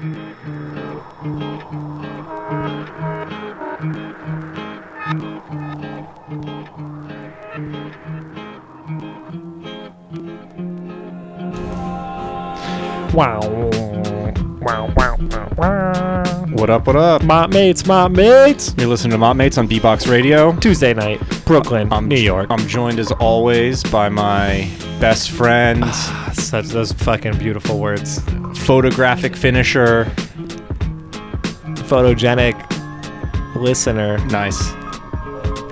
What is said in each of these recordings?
Wow. Wow, wow, wow, wow. What up, what up? Mott Mates, Mott Mates. You're listening to Mott Mates on Beatbox Radio. Tuesday night, Brooklyn, I'm New York. I'm joined as always by my best friend, ah, Such those fucking beautiful words. Photographic finisher. Photogenic listener. Nice.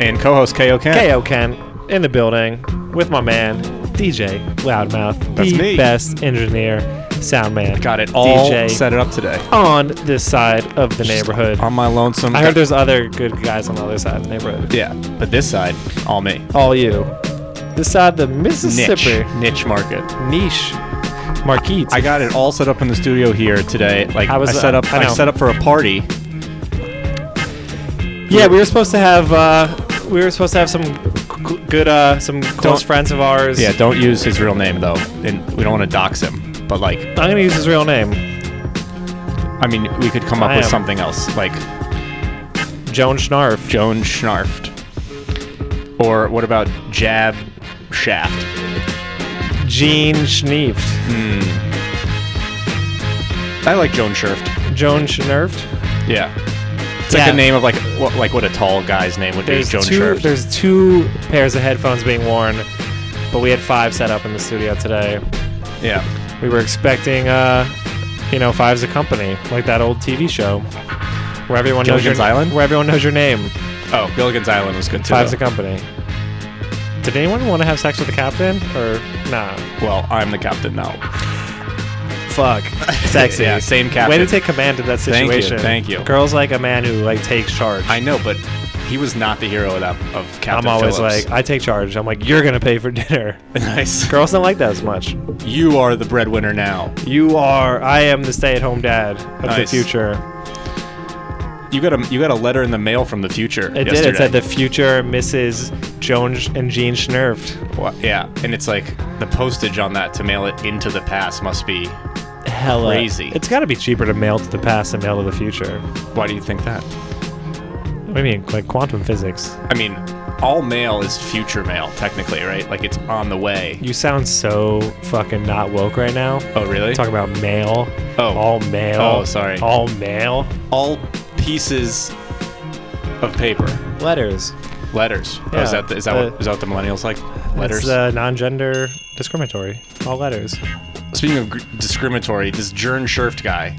And co-host KO Ken. KO Ken in the building with my man, DJ Loudmouth. That's the me. best engineer, sound man. Got it all DJ. set it up today. on this side of the neighborhood. On my lonesome. I heard there's other good guys on the other side of the neighborhood. Yeah, but this side, all me. All you. This side, the Mississippi Niche. Niche market. niche marquee. I got it all set up in the studio here today. Like I I, was, set uh, up I I, set up for a party. yeah, we were supposed to have uh, we were supposed to have some g- good uh, some close Don't- friends of ours. Yeah, don't use his real name though. And we don't want to dox him. But like I'm gonna use his real name, I mean, we could come up I with am. something else, like Joan Schnarf. Joan Schnarft. Or what about Jab Shaft? Jean Schneeft. I like Joan Scharft. Joan Schnarft. Yeah. It's like Yeah. a name of like what, like what a tall guy's name would There's be. Joan two. Scharft. There's two pairs of headphones being worn, but we had five set up in the studio today. Yeah. We were expecting, uh, you know, Five's a company, like that old TV show, where everyone knows your Island? where everyone knows your name. Oh, Gilligan's Island was good too. Five's a though. company. Did anyone want to have sex with the captain, or nah? well, I'm the captain now. Fuck, sexy. Yeah, same captain. Way to take command of that Thank you, situation. thank you. Girls like a man who like takes charge. I know, but he was not the hero of that of Captain I'm always Phillips. like, I take charge. I'm like, you're gonna pay for dinner. nice. Girls don't like that as much. You are the breadwinner now. You are. I am the stay-at-home dad of Nice. the future. You got a you got a letter in the mail from the future. It did. It said the future Mrs. Jones and Jean Schnurft. Well, yeah, and it's like the postage on that to mail it into the past must be. Hella Crazy. It's got to be cheaper to mail to the past than mail to the future. Why do you think that? What do you mean, like quantum physics? I mean, all mail is future mail, technically, right? Like it's on the way. You sound so fucking not woke right now. Oh, really? Talk about mail. Oh. all mail. Oh, sorry. All mail. all pieces of paper, Letters. letters. Oh, Yeah, is that the, is that uh, what is that what the millennials like? Letters. It's uh, non-gender discriminatory. All letters. Speaking of gr- discriminatory, this Jern Scherft guy,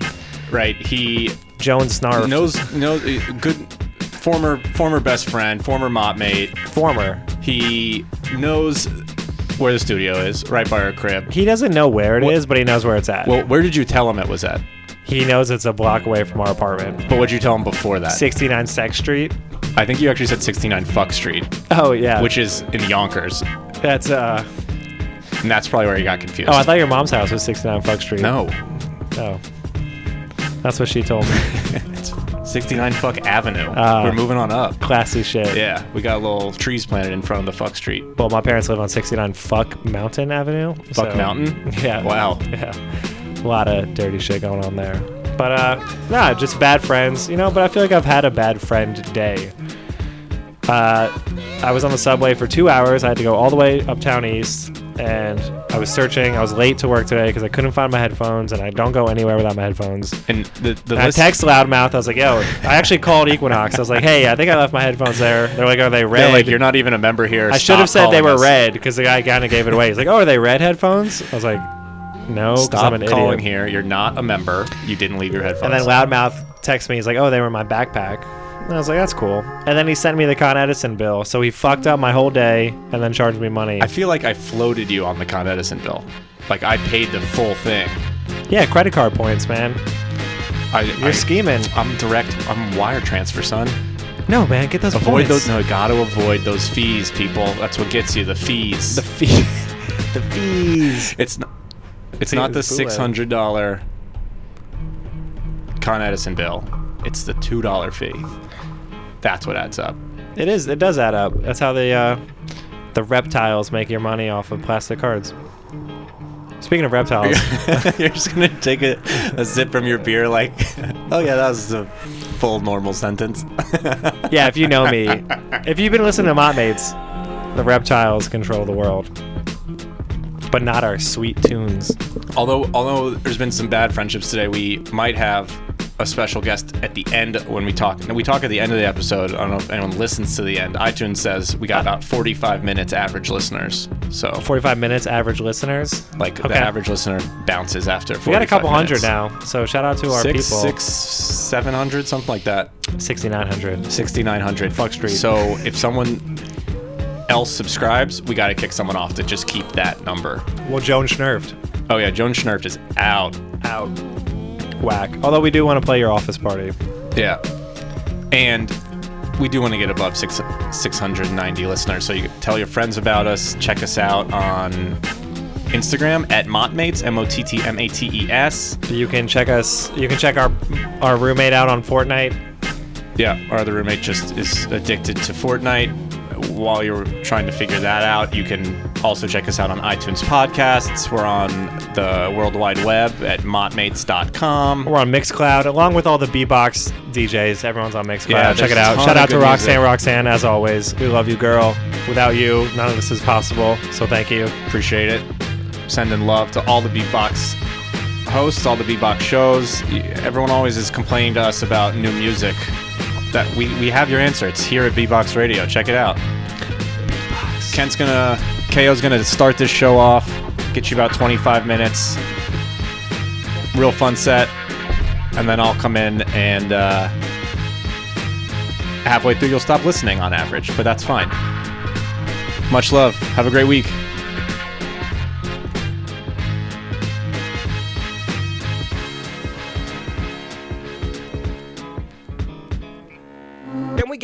right? He Jones Snarf. knows knows uh, good former former best friend, former Mott mate. former. He knows where the studio is, right by our crib. He doesn't know where it is, What- but he knows where it's at. Well, where did you tell him it was at? He knows it's a block away from our apartment. But what'd you tell him before that? 69 Sex Street. I think you actually said 69 Fuck Street, Oh yeah. which is in Yonkers, that's uh. and that's probably where he got confused. Oh, I thought your mom's house was 69 Fuck Street. no, Oh. That's what she told me. it's 69 Fuck Avenue. Ah. We're moving on up. Classy shit. Yeah, we got little trees planted in front of the Fuck Street. Well, my parents live on 69 Fuck Mountain Avenue. Fuck so- Mountain? Yeah. Wow. Yeah. A lot of dirty shit going on there. But uh nah, just bad friends, you know, but I feel like I've had a bad friend day. Uh I was on the subway for 2 hours. I had to go all the way uptown east and I was searching. I was late to work today because I couldn't find my headphones and I don't go anywhere without my headphones. And the the And I list, text Loudmouth. I was like, "Yo," I actually called Equinox. I was like, "Hey, I think I left my headphones there." They're like, "Are they red?" they're like you're not even a member here. I should have said they were us. red because the guy kind of gave it away. He's like, "Oh, are they red headphones?" I was like, "No, because Stop I'm an calling idiot." here. You're not a member. You didn't leave your headphones. And then Loudmouth texts me. He's like, "Oh, they were in my backpack." And I was like, "That's cool." And then he sent me the Con Edison bill. So he fucked up my whole day and then charged me money. I feel like I floated you on the Con Edison bill. Like I paid the full thing. yeah, credit card points, man. I, You're I, scheming. I'm direct. I'm wire transfer, son. No, man, get those Avoid points. those. No, gotta avoid those fees, people. That's what gets you. The fees. The fees. the fees. It's not. It's not the six hundred dollar Con Edison bill. It's the two dollar fee. That's what adds up. It is. It does add up. That's how the uh, the reptiles make your money off of plastic cards. Speaking of reptiles, You're just gonna take a, a sip from your beer, like, oh yeah, that was a full normal sentence. yeah, if you know me, if you've been listening to Mott Mates, the reptiles control the world, but not our sweet tunes. although, although there's been some bad friendships today, we might have a special guest at the end when we talk. And we talk at the end of the episode. I don't know if anyone listens to the end. iTunes says we got about 45 minutes average listeners. So, 45 minutes average listeners. like, Okay. the average listener bounces after. 45 We got a couple hundred now, so shout out to our Six, people. six, seven hundred, something like that. 6,900. 6,900. Fuck Street. So if someone else subscribes, we got to kick someone off to just keep that number. Well, Joan Schnurfed. Oh yeah, Joan Schnurft is out. Out. Whack. Although we do want to play your office party. Yeah. And we do want to get above six, 690 listeners. So you can tell your friends about us. Check us out on Instagram at Mottmates, M O T T M A T E S. You can check us. You can check our our roommate out on Fortnite. Yeah, our other roommate just is addicted to Fortnite. While you're trying to figure that out, you can also check us out on iTunes podcasts. We're on the World Wide Web at mottmates.com. We're on Mixcloud, along with all the beatbox DJs. Everyone's on Mixcloud. Yeah, check it out. Shout out to Roxanne. music. Roxanne, as always, we love you, girl. Without you, none of this is possible. So thank you. Appreciate it. Sending love to all the beatbox hosts, all the beatbox shows. Everyone always is complaining to us about new music. That we, we have your answer. It's here at Beatbox Radio. Check it out. Kent's gonna, KO's gonna start this show off, get you about 25 minutes. Real fun set, and then I'll come in and uh, halfway through you'll stop listening on average, but that's fine. Much love. Have a great week.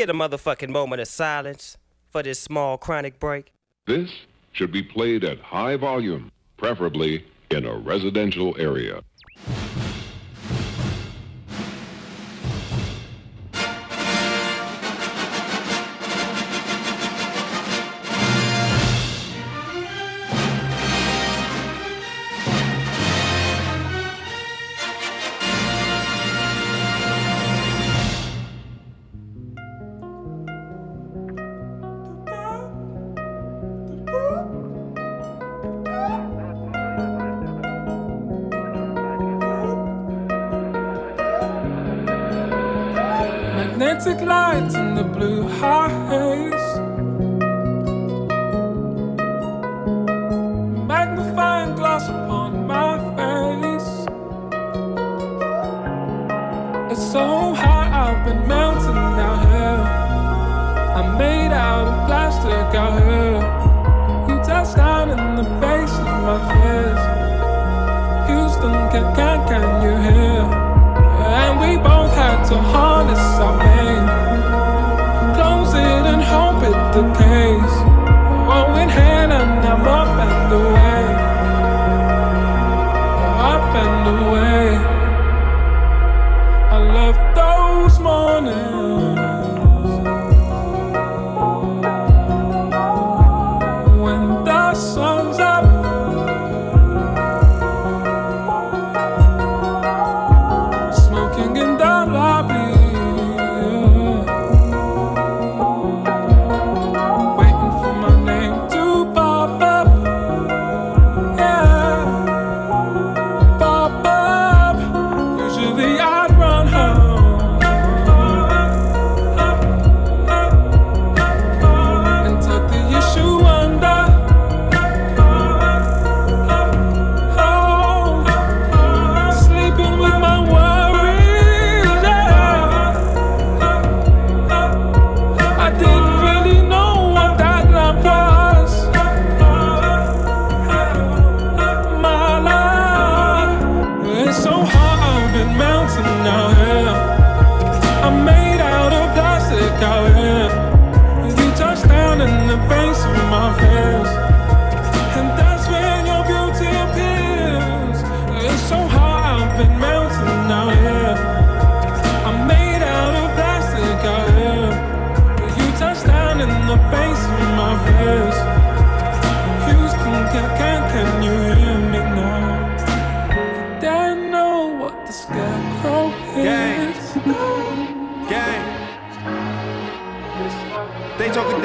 Get a motherfucking moment of silence for this small chronic break? This should be played at high volume, preferably in a residential area. Magnetic lights in the blue haze.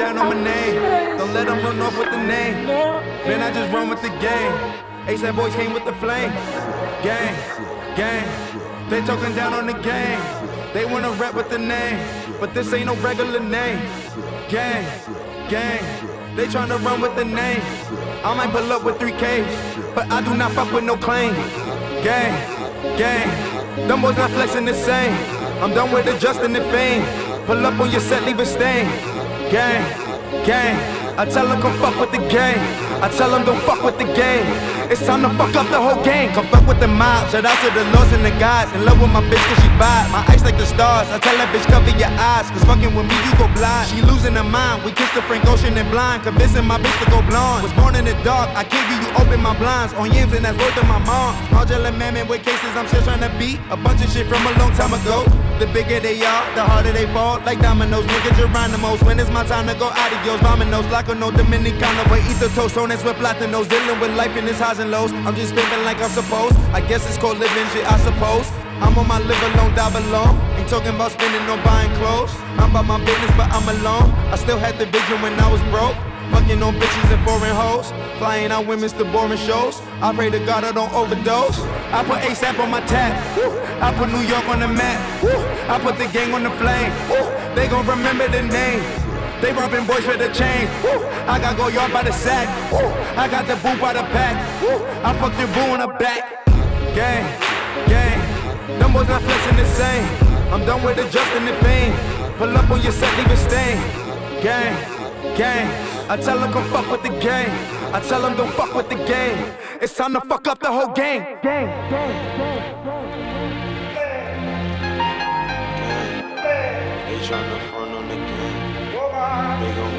Down on my name. Don't let them run off with the name. Man, I just run with the game. ASAP boys came with the flame. Gang, gang. They talking down on the game. They wanna rap with the name, but this ain't no regular name. Gang, gang. They tryna run with the name. I might pull up with 3Ks, but I do not fuck with no claim. Gang, gang. Them boys not flexing the same. I'm done with adjusting the fame. Pull up on your set, leave a stain. Gang, gang. I tell them come fuck with the gang. I tell them don't fuck with the gang. It's time to fuck up the whole game. Come fuck with the mob. Shout out to the lords and the gods. In love with my bitch cause she bad. My eyes like the stars. I tell that bitch cover your eyes. Cause fucking with me you go blind. She losing her mind. We kissed the Frank Ocean and blind. Convincing my bitch to go blonde. Was born in the dark. I give you, you open my blinds. On yams and that's worth of my mom. Jelly mammoth with cases I'm still trying to beat. A bunch of shit from a long time ago. The bigger they are, the harder they fall. Like dominoes, nigga Geronimo's. When it's my time to go adios. Dominoes, like a no Dominicano. But eat the toast, on with platinos. Dealing with life in its highs and lows. I'm just pimping like I'm supposed. I guess it's called living shit, I suppose. I'm on my live alone, die alone. Ain't talking about spending or buying clothes. I'm about my business, but I'm alone. I still had the vision when I was broke. Fucking on bitches and foreign hoes. Flying out women's to boring shows. I pray to God I don't overdose. I put ASAP on my tab. I put New York on the map. I put the gang on the flame. They gon' remember the name. They robbing boys for the chain. I got go yard by the sack. I got the boo by the pack. I fucked your boo in the back. Gang, gang. Them boys not flexing the same. I'm done with adjusting the fame. Pull up on your set, leave a stain. Gang, gang. I tell them come fuck with the game. I tell them don't fuck with the game. It's time to fuck up the whole game. Gang, gang, gang, gang. They tryna front on the game. They gon'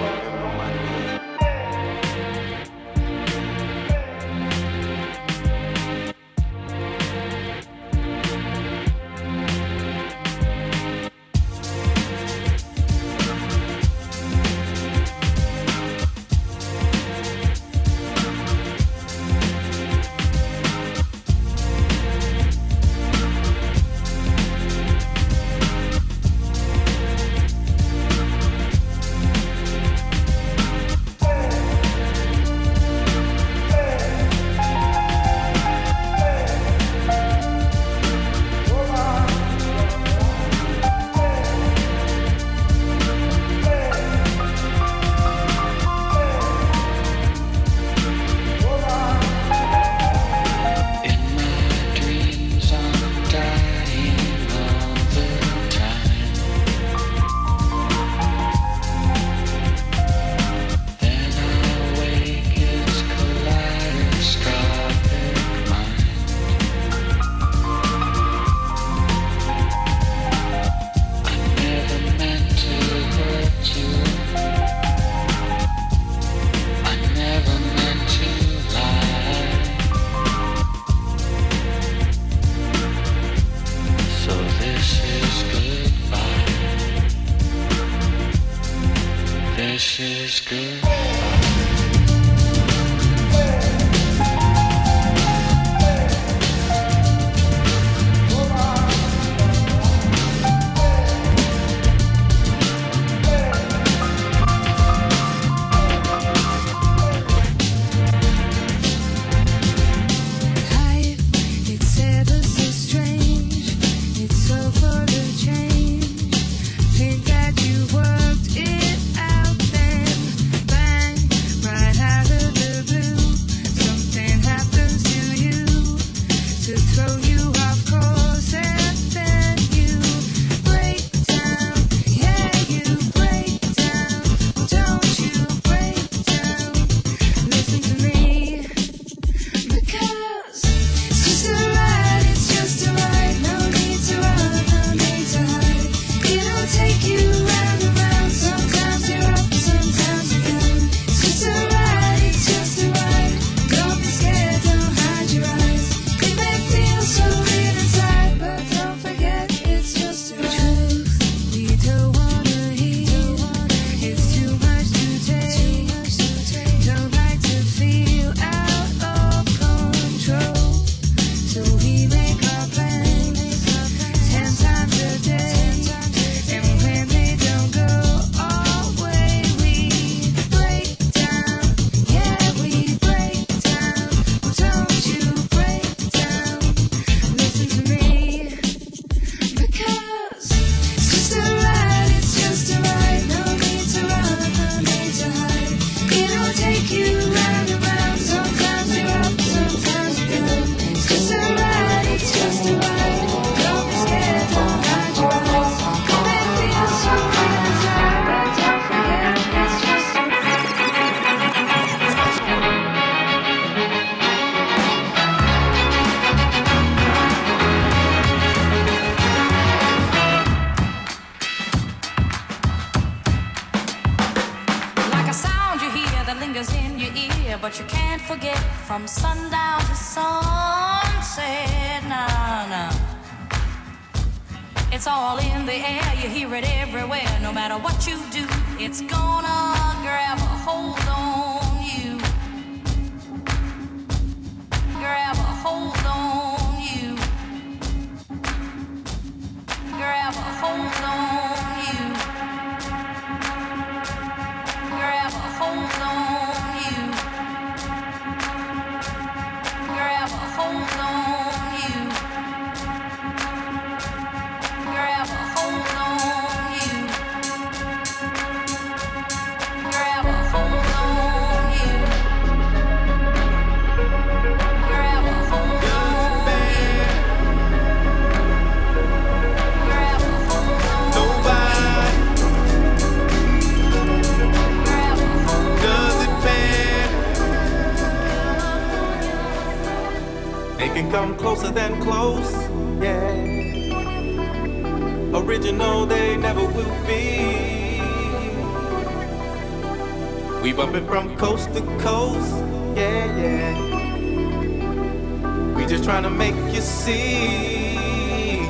they never will be. We bumping from coast to coast, yeah, yeah. We just trying to make you see.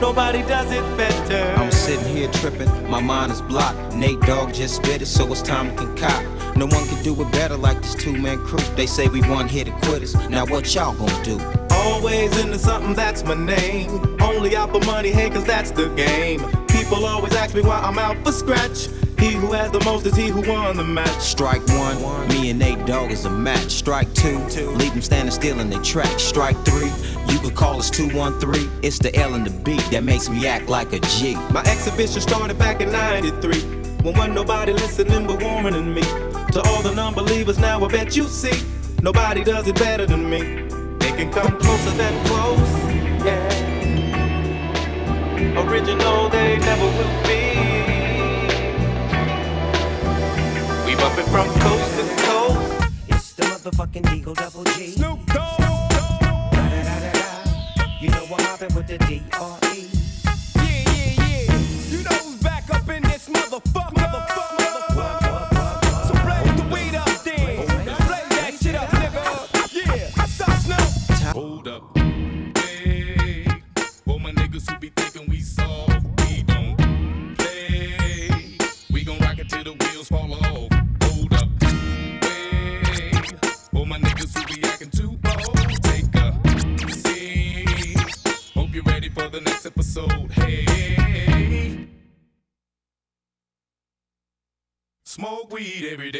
Nobody does it better. I'm sitting here tripping, my mind is blocked. Nate Dogg just spit it, so it's time to concoct. No one can do it better like this two man crew. They say we one hit quitters. Now what y'all gonna do? Always into something, that's my name. Only out for money, hey, cause that's the game. People always ask me why I'm out for scratch. He who has the most is he who won the match. Strike one, me and Nate Dogg is a match. Strike two, leave them standing still in their track. Strike three, you could call us 213. It's the L and the B that makes me act like a G. My exhibition started back in 93. When wasn't nobody listening but warmer than me. To all the non-believers now I bet you see. Nobody does it better than me. They can come closer than close, yeah. Original, they never will be. We bumping from coast to coast. It's the motherfucking Eagle Double G. Snoop Dogg. You know what happened with the E. D.R.E. Yeah, yeah, yeah. You know who's back up in this. Motherfucker, motherfucker. Weed every day.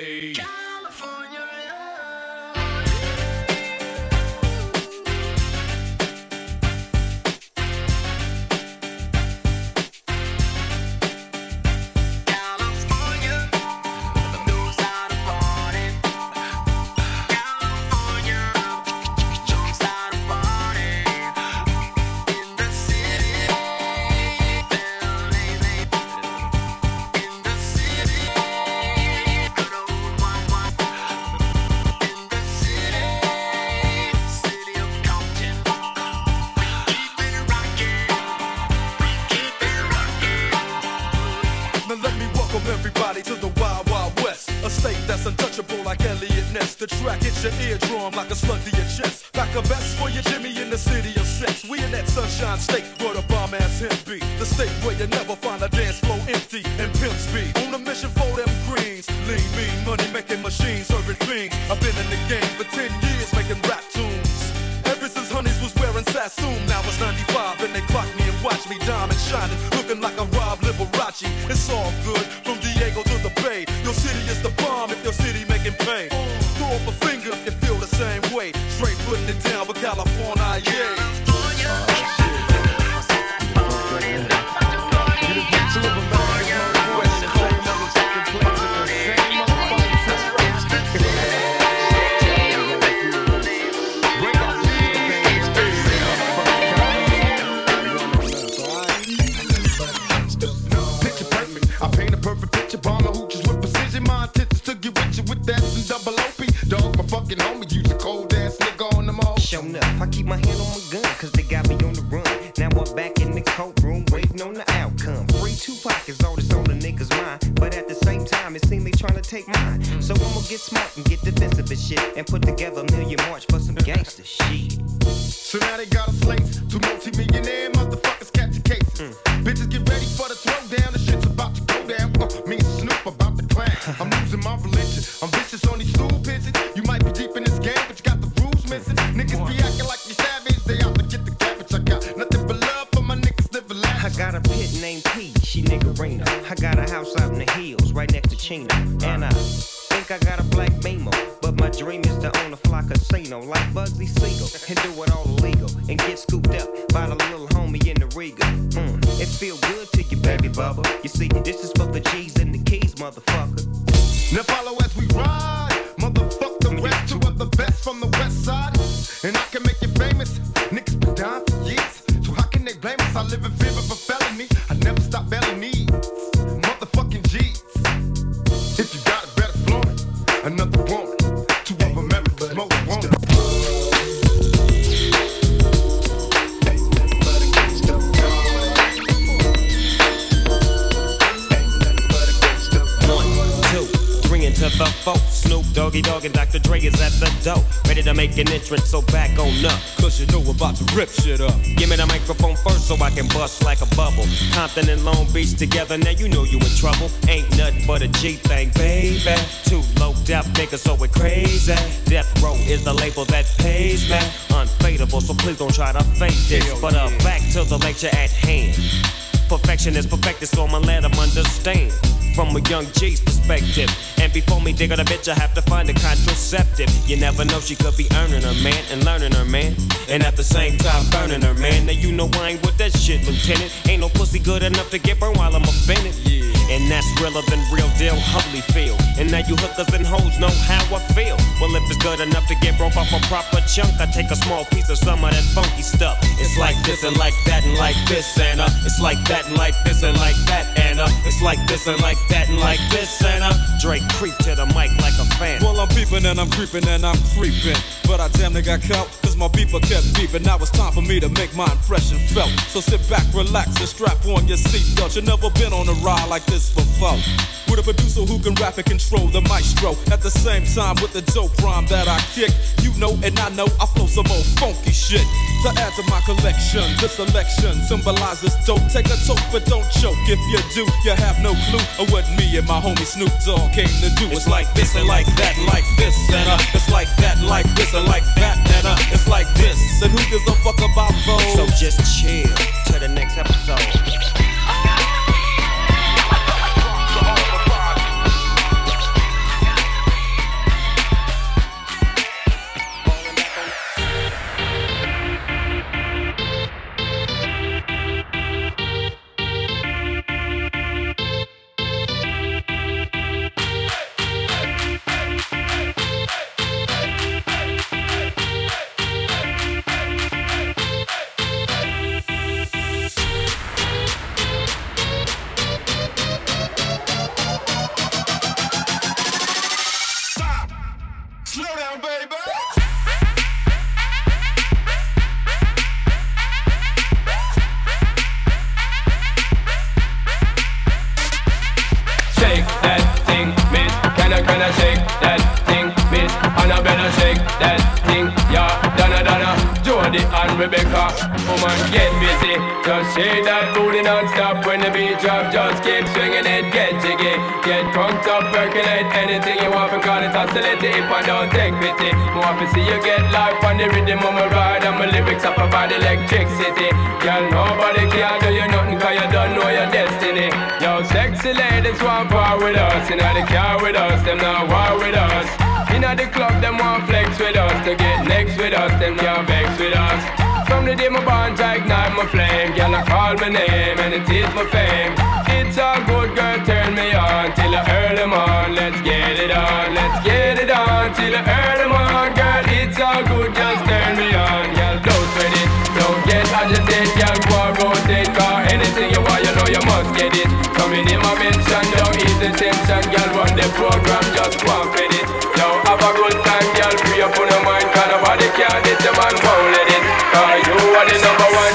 Time, it's see me trying to take mine. So I'ma get smart and get defensive and shit. And put together a million march for some gangster shit. So now they got a laced. Two multi-millionaire motherfuckers catching cases. Bitches mm. An entrance, so back on up. Cause you know we're about to rip shit up. Give me the microphone first so I can bust like a bubble. Compton and Long Beach together, now you know you in trouble. Ain't nothing but a G thing, baby. Too low death niggas, so we're crazy. Death Row is the label that pays me. Unfadable, so please don't try to fake this. But uh, back to the lecture at hand. Perfection is perfected, so I'ma let them understand. From a young G's perspective. And before me dig on a bitch, I have to find a contraceptive. You never know, she could be earning her man and learning her man. And at the same time, burning her man. Now you know I ain't with that shit, Lieutenant. Ain't no pussy good enough to get burned while I'm offended. Yeah. And that's realer than real deal, humbly feel. And now you hookers and hoes know how I feel. Well, if it's good enough to get broke off a proper chunk, I take a small piece of some of that funky stuff. It's like this and like that and like this and uh, it's like that and like this and like that and uh, it's like this and like that and like this and uh, Drake creep to the mic like a fan. Well, I'm peeping and I'm creeping and I'm creeping. But I damn near got caught, cause my beeper kept beeping. Now it's time for me to make my impression felt. So sit back, relax, and strap on your seatbelt. You've never been on a ride like this before. With a producer who can rap and control the maestro. At the same time, with the dope rhyme that I kick, you know and I know I flow some old funky shit. To add to my collection, this selection symbolizes dope. Take a toke, but don't choke. If you do, you have no clue of what me and my homie Snoop Dogg came to do. It's like this and like that like this and uh, it's like that like this and like that and uh, it's like this. And who gives a fuck about those? So just chill to the next episode. Get busy. Just shake that booty non-stop when the beat drop. Just keep swinging it, get jiggy. Get crunked up, percolate anything you want. Because it oscillate if I don't take pity. More to see you get life on the rhythm of my ride. And my lyrics up about electricity. Girl, nobody can do you nothing cause you don't know your destiny. Yo, sexy ladies want part with us. Inna they car with us, them not war with us. Inna the club, them want flex with us. To get next with us, them can't vex with us. From the day my bond, I ignite my flame. Girl, I call my name and it is my fame. It's all good, girl, turn me on till I early morn. Let's get it on, let's get it on till I early morn. Girl, it's all good, just turn me on. Girl, don't sweat it, don't get agitated. Girl, go and rotate, cause anything you want, you know you must get it. Coming in my mention, don't ease the tension. Girl, run the program, just go fit it. Yo, have a good time, girl, free up on your mind, cause nobody can hit the man, won't the number one,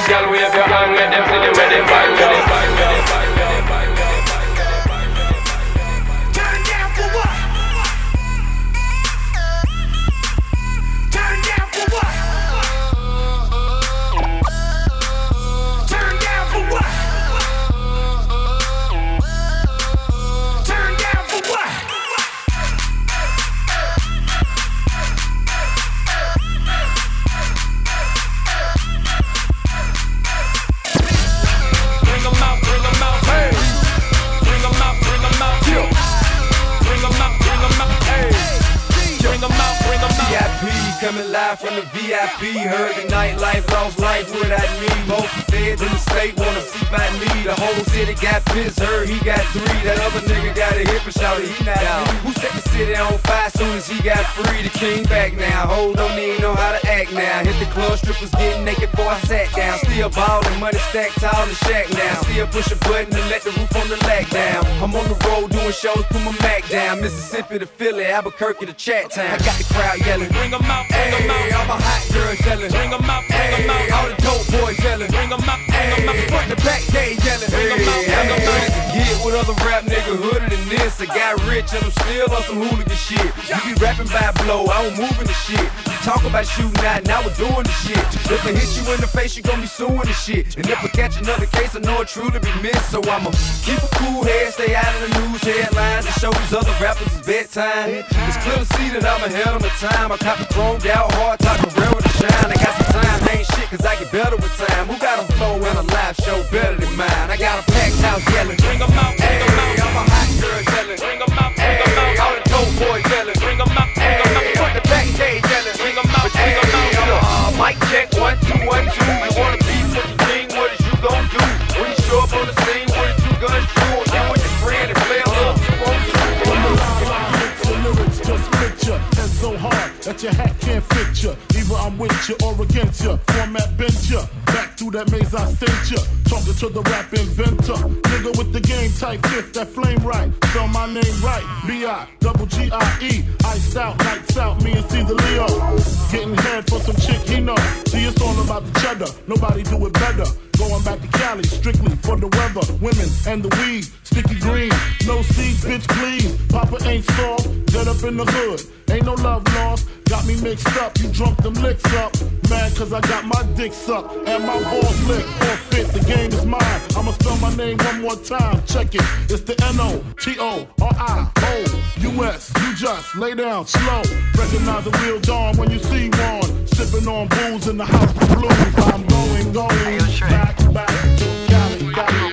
live from the VIP. Heard the nightlife, lost life without me. Most feds in the state wanna see by me. The city got pissed, heard he got three. That other nigga got a hip and shouted he not out. Who set the city on fire soon as he got free? The king back now. Hold don't even know how to act now. Hit the club, strippers getting naked before I sat down. Still ballin', money stacked tall the shack now. Still push a button and let the roof on the lack down. I'm on the road doing shows, put my Mac down. Mississippi to Philly, Albuquerque to Chat Town. I got the crowd yelling. Bring Bring 'em out, bring 'em out. All my hot girls yelling. Bring Bring 'em out, bring 'em out. All the dope boys yelling. Bring 'em out, bring 'em out. Front to back, they yelling. Bring 'em out, bring 'em out. Get with other rap nigga hooded than this. I got rich and I'm still on some hooligan shit. You be rapping by blow, I don't move in the shit. You talk about shooting out, now we're doing the shit. If I hit you in the face, you gon' be suing the shit. And if I catch another case, I know it truly be missed. So I'ma keep a cool head, stay out of the news headlines, and show these other rappers it's bedtime. It's clear to see that I'm ahead of my time. I cop the chromed out hard and real to shine. I got some time, ain't shit, cause I get better with time. Who got a flow and a live show better than mine? I got a packed house yelling. Bring 'em out, bring 'em out. I'm a hot girl yelling. Bring 'em out, bring 'em out. All the dope boys yelling. Bring 'em out, bring 'em out. Front the back, they yelling. Bring 'em out, bring 'em out. Uh, mic check, one, two, one, two. You wanna your hat can't fit ya. Either I'm with ya or against ya. Format bent ya. Back through that maze I sent ya. Talking to the rap inventor. Nigga with the game type fifth that flame right. Spell my name right. B-I double G-I-E. Iced out, nights out, me and Caesar Leo. Getting head for some chick he know. See it's all about the cheddar. Nobody do it better. Going back to Cali, strictly for the weather, women and the weed. Sticky green, no seeds, bitch, please. Papa ain't soft, dead up in the hood. Ain't no love lost, got me mixed up. You drunk them licks up. Mad cause I got my dick sucked and my balls licked. Forfeit, the game is mine. I'ma spell my name one more time. Check it, it's the N-O-T-O-R-I-O-U-S. You just lay down slow. Recognize the real dawn when you see one. Sipping on booze in the house of blues. I'm going, going back, back to Cali, Cali.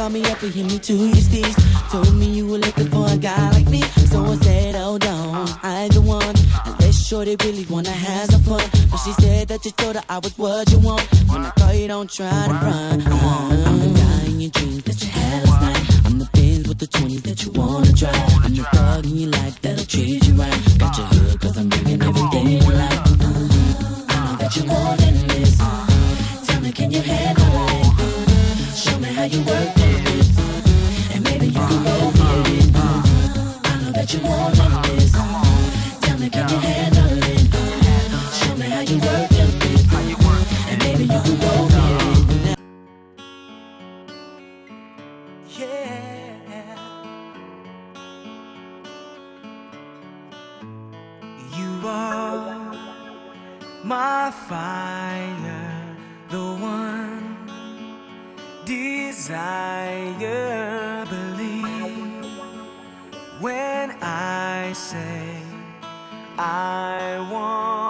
Called me up and hit me to your steez. Told me you were looking for a guy like me. So I said, hold on, I ain't the one. Unless shorty really wanna have some fun. But she said that you told her I was what you want. When I call you, don't try to run. Uh, I'm the guy in your dreams that you had last night. I'm the Benz with the 20s that you wanna drive. I'm the thug in your life that'll treat you right. Got your hood cause I'm bringing every day in life. Uh, I know that you more than this. Tell me, can you handle it? Show me how you work I know that you more than this. Tell me, can you handle it? Show me how you work it. And maybe you can go for it. You are my fire, the one desire. I want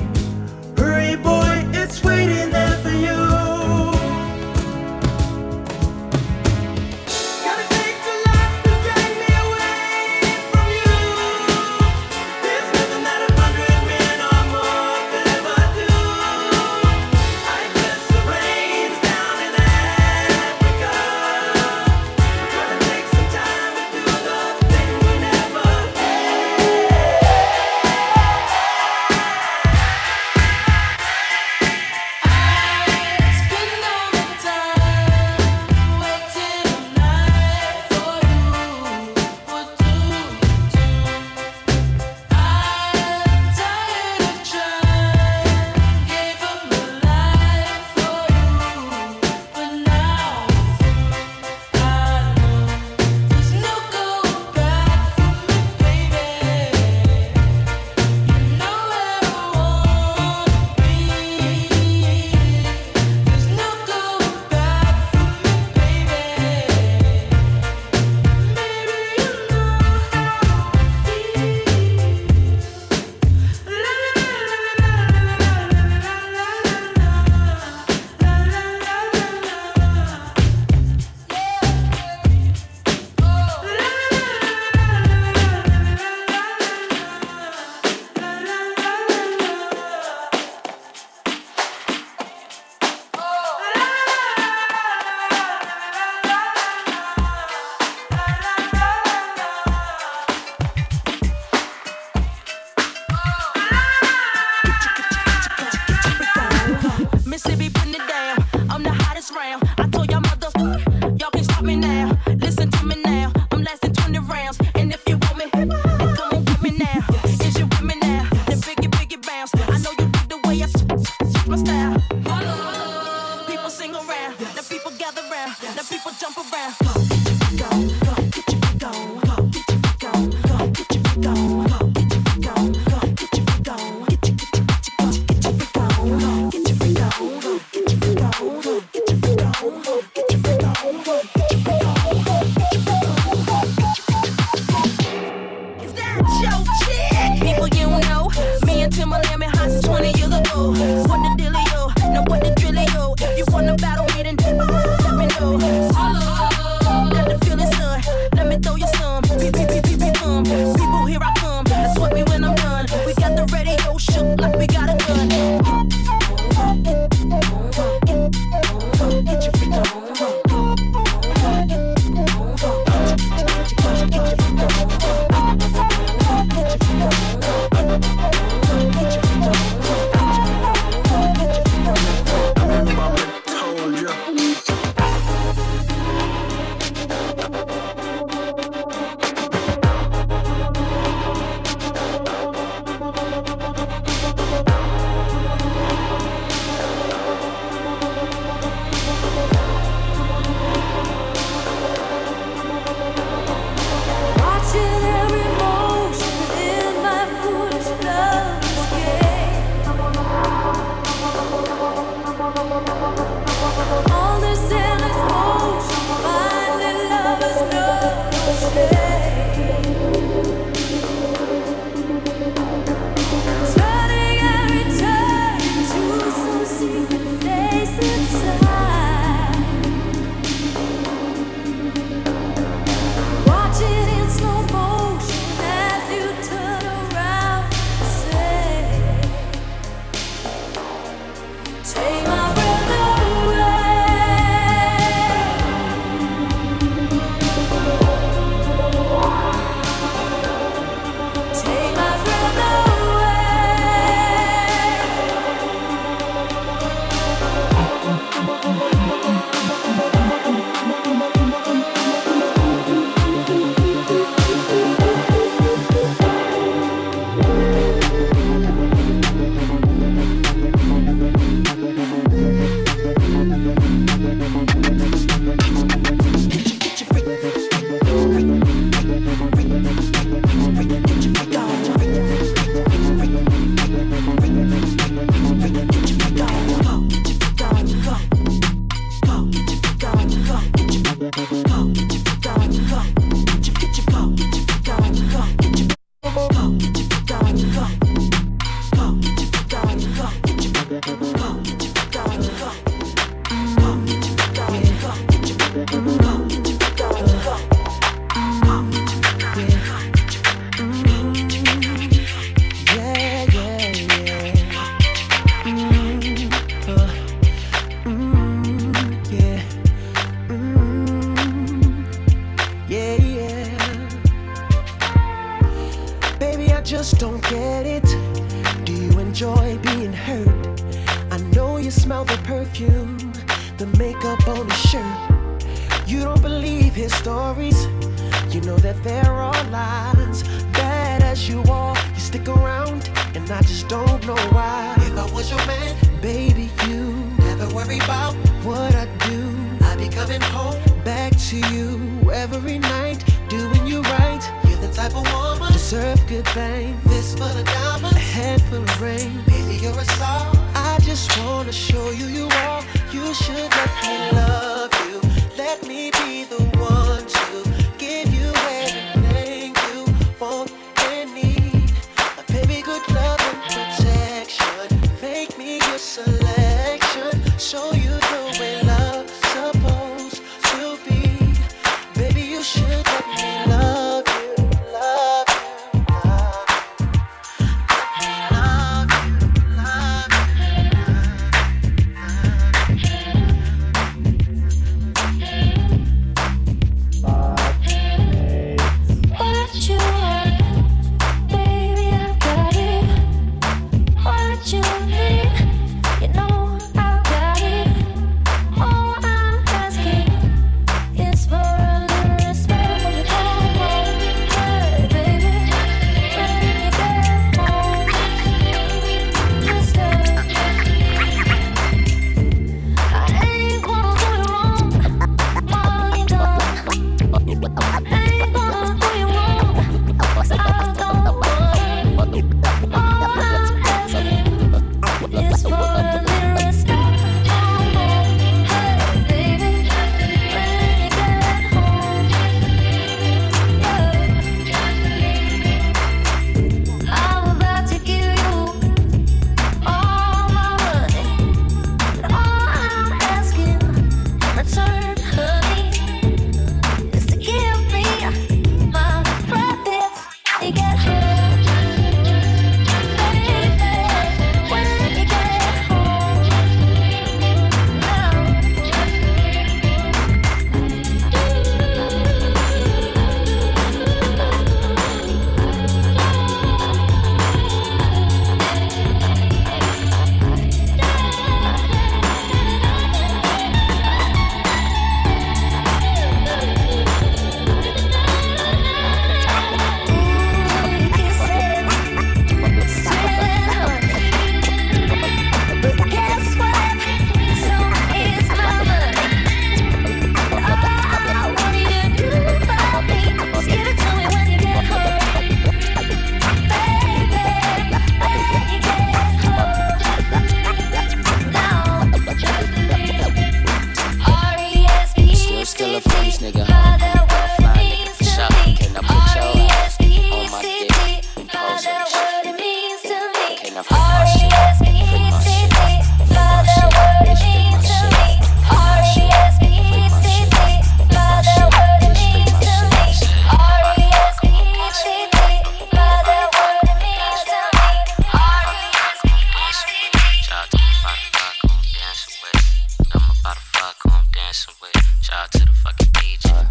Shout out to the fucking uh.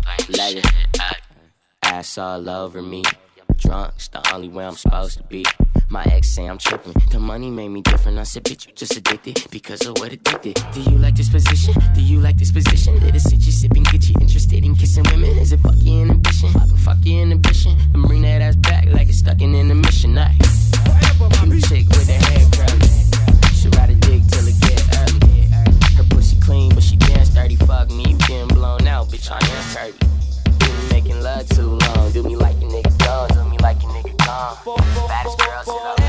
I, ass all over me. Drunk's the only way I'm supposed to be. My ex say I'm tripping. The money made me different. I said, bitch, you just addicted because of what addicted. Do you like this position? Do you like this position? Did it sit you sipping, get you interested in kissing women? Is it fuck your inhibition? Fuck, fuck your inhibition. and bring that ass back like it's stuck in an emission. Nice. You chick with a hair curl, She ride a dick till it get early. Her pussy clean, but she fuck me, been blown out, bitch, I am Kirby. Been making love too long, do me like a nigga gone, do me like a nigga gone. Baddest girls in the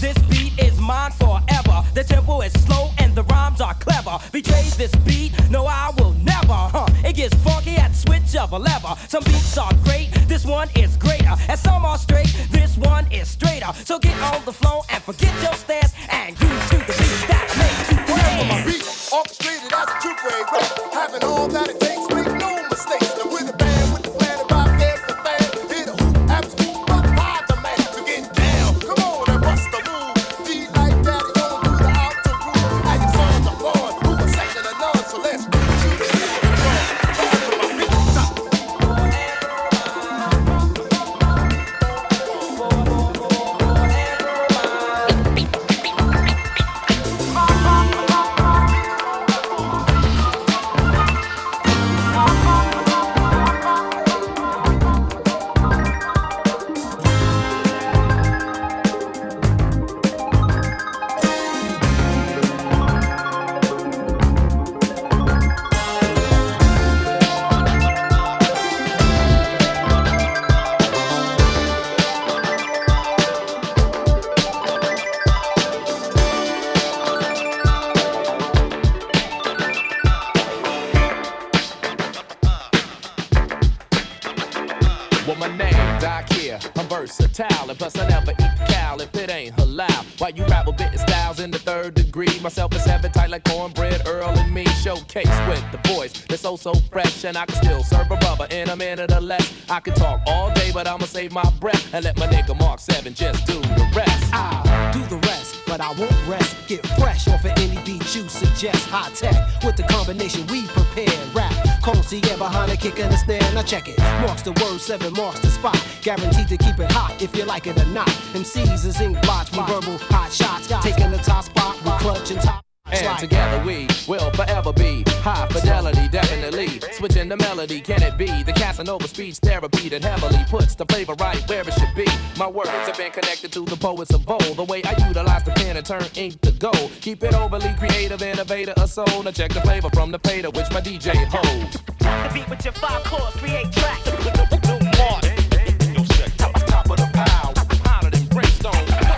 this beat is mine forever. The tempo is slow and the rhymes are clever. Betray this beat, no, I will never, huh? It gets funky at the switch of a lever. Some beats are great, this one is greater. And some are straight, this one is straighter. So get on the flow and forget your stare Up street and I can still serve a rubber in a minute or less. I can talk all day, but I'ma save my breath and let my nigga Mark Seven just do the rest. I'll do the rest, but I won't rest. Get fresh off of any beat you suggest. High tech with the combination we prepare. Rap, concierge behind the kick and the snare. Now check it. Marks the word, seven marks the spot. Guaranteed to keep it hot if you like it or not. MCs is ink blots, we verbal hot shots. Taking the top spot with clutch and top. And together we will forever be high fidelity, definitely. Switching the melody, can it be the Casanova speech therapy that heavily puts the flavor right where it should be? My words have been connected to the poets of old. The way I utilize the pen and turn ink to gold. Keep it overly creative, innovator, a soul. Now check the flavor from the fader, which my DJ holds. The beat with your five chords, create tracks. Top of the pile, hotter than brimstone.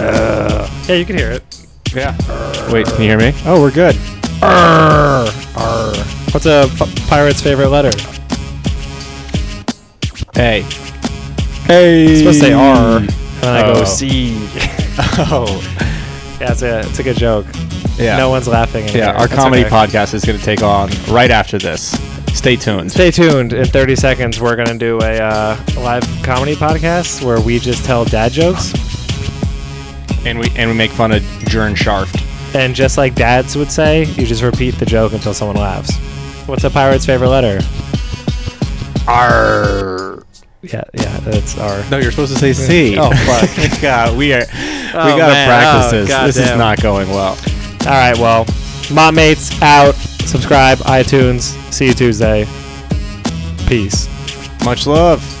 Yeah, you can hear it. Yeah. Wait, can you hear me? Oh, we're good. What's a p- pirate's favorite letter? Hey. Hey. It's supposed to say R, and then I go oh. C. Oh. Yeah, it's a, it's a good joke. Yeah. No one's laughing. Yeah, here. our That's comedy okay. podcast is going to take on right after this. Stay tuned. Stay tuned. In 30 seconds, we're going to do a uh, live comedy podcast where we just tell dad jokes and we and we make fun of Jern Sharft. And just like dads would say, you just repeat the joke until someone laughs. What's a pirate's favorite letter? R. Yeah, yeah, that's R. No, you're supposed to say C. oh fuck! God, we are. Oh, we gotta man. practice oh, this. God this damn. is not going well. All right, well, Mott Mates out. Subscribe, iTunes. See you Tuesday. Peace. Much love.